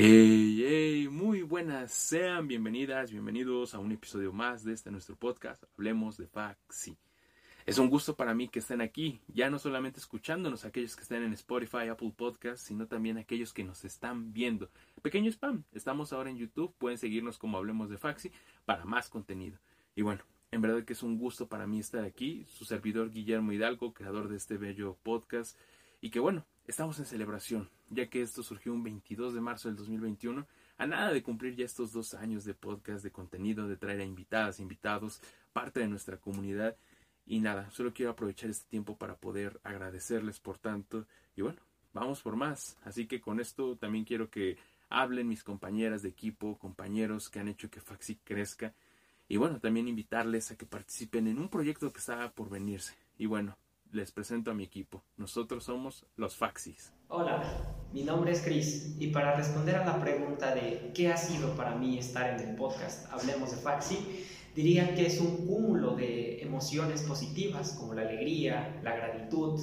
Hey, hey, muy buenas, sean bienvenidas, bienvenidos a un episodio más de este nuestro podcast, Hablemos de Faxi. Es un gusto para mí que estén aquí, ya no solamente escuchándonos aquellos que estén en Spotify, Apple Podcasts, sino también aquellos que nos están viendo. Pequeño spam, estamos ahora en YouTube, pueden seguirnos como Hablemos de Faxi para más contenido. Y bueno, en verdad que es un gusto para mí estar aquí, su servidor Guillermo Hidalgo, creador de este bello podcast, y que bueno, estamos en celebración, ya que esto surgió un 22 de marzo del 2021, a nada de cumplir ya estos dos años de podcast, de contenido, de traer a invitadas, invitados, parte de nuestra comunidad. Y nada, solo quiero aprovechar este tiempo para poder agradecerles por tanto. Y bueno, vamos por más. Así que con esto también quiero que hablen mis compañeras de equipo, compañeros que han hecho que Faxi crezca. Y bueno, también invitarles a que participen en un proyecto que está por venirse. Y bueno, les presento a mi equipo. Nosotros somos los Faxis. Hola, mi nombre es Chris y para responder a la pregunta de qué ha sido para mí estar en el podcast Hablemos de Faxi, diría que es un cúmulo de emociones positivas como la alegría, la gratitud,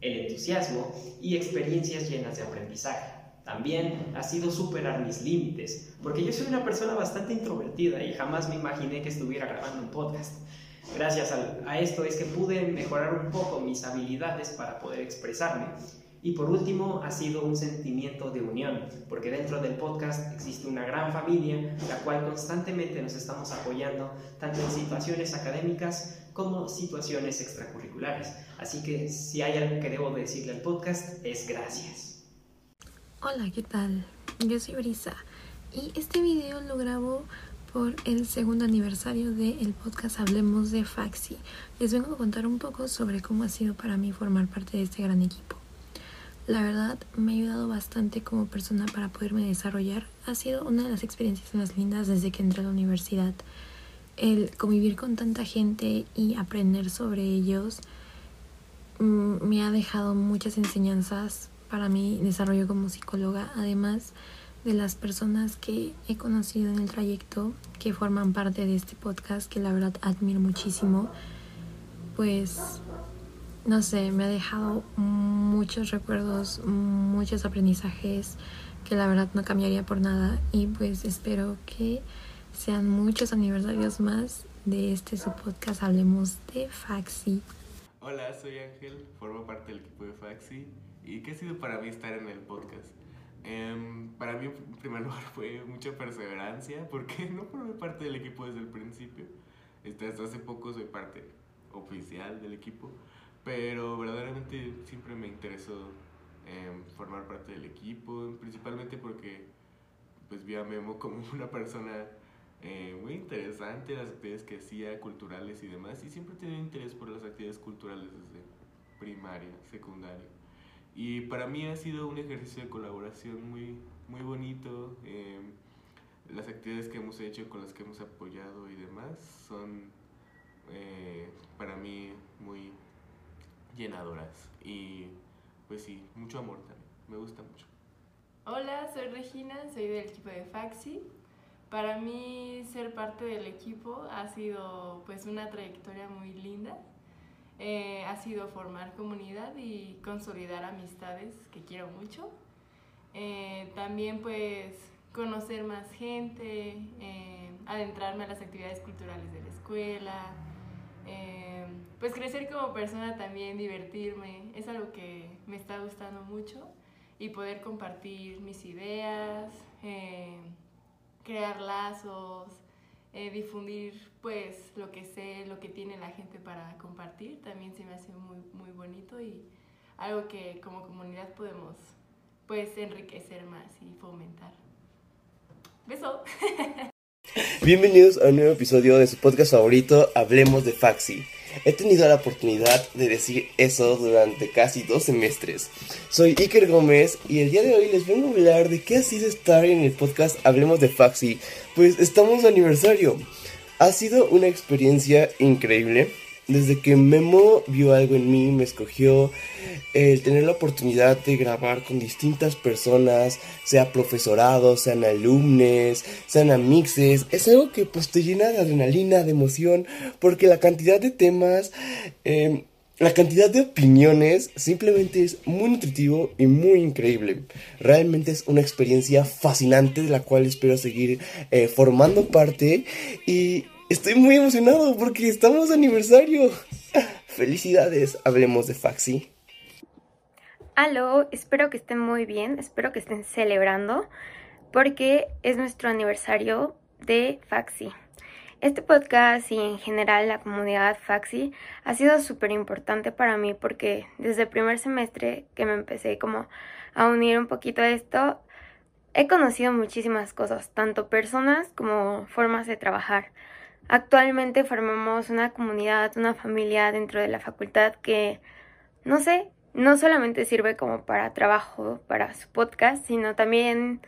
el entusiasmo y experiencias llenas de aprendizaje. También ha sido superar mis límites, porque yo soy una persona bastante introvertida y jamás me imaginé que estuviera grabando un podcast. Gracias a, esto es que pude mejorar un poco mis habilidades para poder expresarme. Y por último, ha sido un sentimiento de unión, porque dentro del podcast existe una gran familia, la cual constantemente nos estamos apoyando, tanto en situaciones académicas como situaciones extracurriculares. Así que si hay algo que debo decirle al podcast, es gracias. Hola, ¿qué tal? Yo soy Brisa y este video lo grabo por el segundo aniversario del podcast Hablemos de Faxi. Les vengo a contar un poco sobre cómo ha sido para mí formar parte de este gran equipo. La verdad me ha ayudado bastante como persona para poderme desarrollar. Ha sido una de las experiencias más lindas desde que entré a la universidad. El convivir con tanta gente y aprender sobre ellos mm, me ha dejado muchas enseñanzas para mi desarrollo como psicóloga. Además, de las personas que he conocido en el trayecto que forman parte de este podcast, que la verdad admiro muchísimo, pues no sé, me ha dejado muchos recuerdos, muchos aprendizajes que la verdad no cambiaría por nada y pues espero que sean muchos aniversarios más de este su podcast Hablemos de Faxi. Hola, soy Ángel, formo parte del equipo de Faxi y ¿qué ha sido para mí estar en el podcast? Em, para mí, en primer lugar, fue mucha perseverancia, porque no formé parte del equipo desde el principio. Este, hasta hace poco soy parte oficial del equipo, pero verdaderamente siempre me interesó em, formar parte del equipo, principalmente porque pues vi a Memo como una persona eh, muy interesante, las actividades que hacía, culturales y demás, y siempre tenía interés por las actividades culturales desde primaria, secundaria. Y para mí ha sido un ejercicio de colaboración muy, muy bonito. Em, las actividades que hemos hecho, con las que hemos apoyado y demás, son eh, para mí muy llenadoras. Y pues sí, mucho amor también. Me gusta mucho. Hola, soy Regina, soy del equipo de Faxi. Para mí ser parte del equipo ha sido pues una trayectoria muy linda eh, ha sido formar comunidad y consolidar amistades que quiero mucho. Eh, también pues conocer más gente, eh, adentrarme a las actividades culturales de la escuela, pues crecer como persona también, divertirme, es algo que me está gustando mucho y poder compartir mis ideas, crear lazos, eh, difundir pues lo que sé, lo que tiene la gente para compartir, también se me hace muy, muy bonito y algo que como comunidad podemos pues enriquecer más y fomentar. Beso. Bienvenidos a un nuevo episodio de su podcast favorito, Hablemos de Faxi. He tenido la oportunidad de decir eso durante casi dos semestres. Soy Iker Gómez y el día de hoy les vengo a hablar de qué ha sido estar en el podcast Hablemos de Faxi. Pues estamos de aniversario. Ha sido una experiencia increíble desde que Memo vio algo en mí, me escogió el tener la oportunidad de grabar con distintas personas, sea profesorado, sean alumnos, sean amixes, es algo que pues te llena de adrenalina, de emoción, porque la cantidad de temas em, la cantidad de opiniones simplemente es muy nutritivo y muy increíble. Realmente es una experiencia fascinante de la cual espero seguir eh, formando parte y estoy muy emocionado porque estamos de aniversario. Felicidades, hablemos de Faxi. Aló, espero que estén muy bien, espero que estén celebrando porque es nuestro aniversario de Faxi. Este podcast y en general la comunidad Faxi ha sido súper importante para mí porque desde el primer semestre que me empecé como a unir un poquito a esto, he conocido muchísimas cosas, tanto personas como formas de trabajar. Actualmente formamos una comunidad, una familia dentro de la facultad que, no sé, no solamente sirve como para trabajo, para su podcast, sino también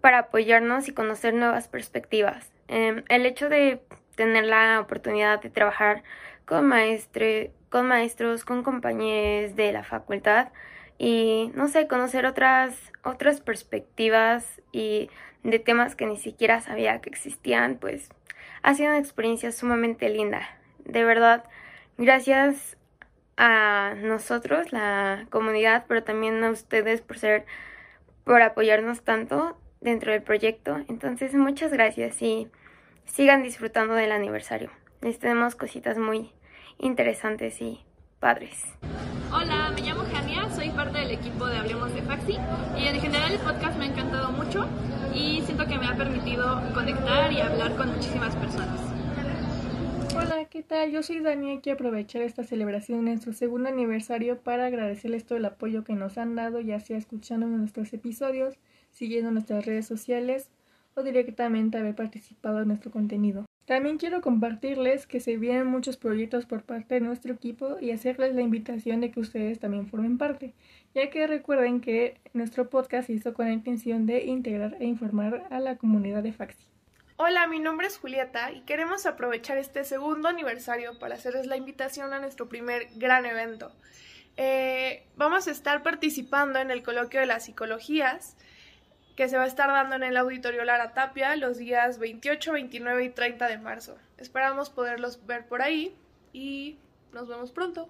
para apoyarnos y conocer nuevas perspectivas. Em, el hecho de tener la oportunidad de trabajar con, maestre, con maestros, con compañeros de la facultad y, no sé, conocer otras, otras perspectivas y de temas que ni siquiera sabía que existían, pues ha sido una experiencia sumamente linda. De verdad, gracias a nosotros, la comunidad, pero también a ustedes por ser, por apoyarnos tanto dentro del proyecto. Entonces, muchas gracias y sigan disfrutando del aniversario. Les tenemos cositas muy interesantes y padres. Hola, me llamo Jania, soy parte del equipo de Hablemos de Faxi y en general el podcast me ha encantado mucho y siento que me ha permitido conectar y hablar con muchísimas personas. Hola, ¿qué tal? Yo soy Dani y quiero aprovechar esta celebración en su segundo aniversario para agradecerles todo el apoyo que nos han dado, ya sea escuchando nuestros episodios, siguiendo nuestras redes sociales o directamente haber participado en nuestro contenido. También quiero compartirles que se vienen muchos proyectos por parte de nuestro equipo y hacerles la invitación de que ustedes también formen parte, ya que recuerden que nuestro podcast se hizo con la intención de integrar e informar a la comunidad de Faxi. Hola, mi nombre es Julieta y queremos aprovechar este segundo aniversario para hacerles la invitación a nuestro primer gran evento. Eh, vamos a estar participando en el coloquio de las psicologías que se va a estar dando en el Auditorio Lara Tapia los días 28, 29 y 30 de marzo. Esperamos poderlos ver por ahí y nos vemos pronto.